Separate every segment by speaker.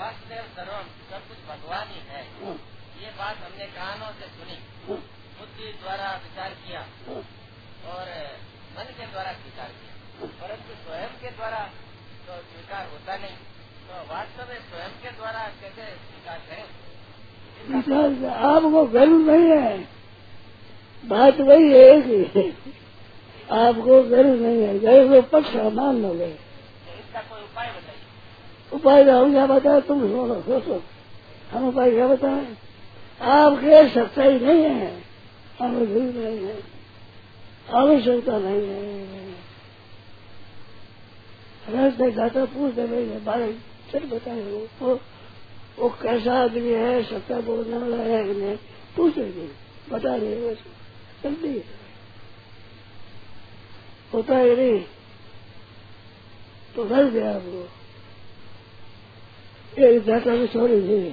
Speaker 1: वासुदेव सर्वम सब कुछ भगवान ही है।
Speaker 2: हाँ,
Speaker 1: ये बात हमने कानों से सुनी
Speaker 2: हाँ,
Speaker 1: बुद्धि द्वारा विचार किया
Speaker 2: हाँ।
Speaker 1: और मन के द्वारा स्वीकार किया। परंतु स्वयं के द्वारा तो स्वीकार होता नहीं। तो वास्तव में स्वयं के द्वारा कैसे स्वीकार करें?
Speaker 2: आपको गर्व नहीं है। बात वही है कि आपको गर्व नहीं है। गर्व पक्ष मान लो गए।
Speaker 1: तो इसका कोई उपाय बताइए।
Speaker 2: उपाय तो हम क्या बताए तुम सुनो सोचो हम उपाय क्या बताएँ आपके सच्चाई नहीं है हमें गर्व नहीं है। आवश्यकता नहीं है रास्ते जाता पूछते नहीं है बारे चल बताए वो वो, वो कैसा आदमी है सत्ता बोलने वाला है कि नहीं पूछेंगे बता रहे बस जल्दी होता है नहीं? तो घर गया आपको एक जाता में छोड़ी थी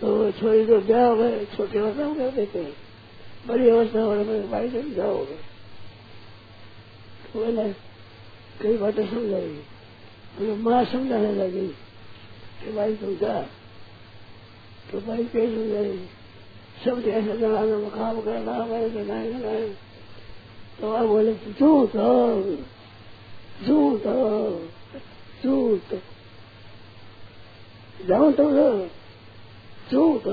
Speaker 2: तो छोरी को ब्याह हो गए छोटे अवस्था में कर देते हैं बड़ी अवस्था वाले में भाई से जाओगे तो मैंने कई बातें समझाई तो माँ समझाने लगी कि भाई तुम जा तो भाई कैसे समझाई सब ऐसे जमाने में काम करना है नहीं नहीं तो आप बोले झूठ झूठ झूठ जाऊँ तो झूठ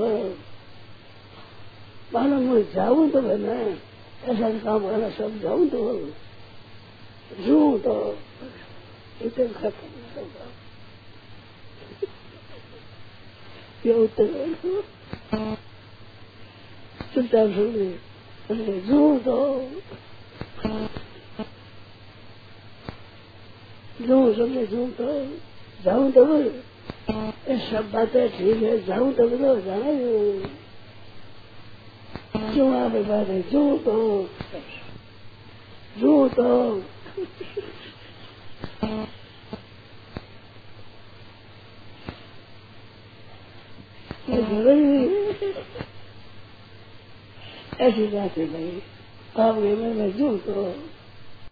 Speaker 2: मानो मैं जाऊँ तो मैं ऐसा काम करना सब जाऊँ तो झूठ इतने खत्म सब ये उत्तर सुन झूठ जो समझे झूठ जाऊँ तो बोल ये सब बातें ठीक है, जाऊँ तो बोलो जाना क्यों आप बात? है झूठ झूठ ऐसी बात है भाई आप ये मैं झूठ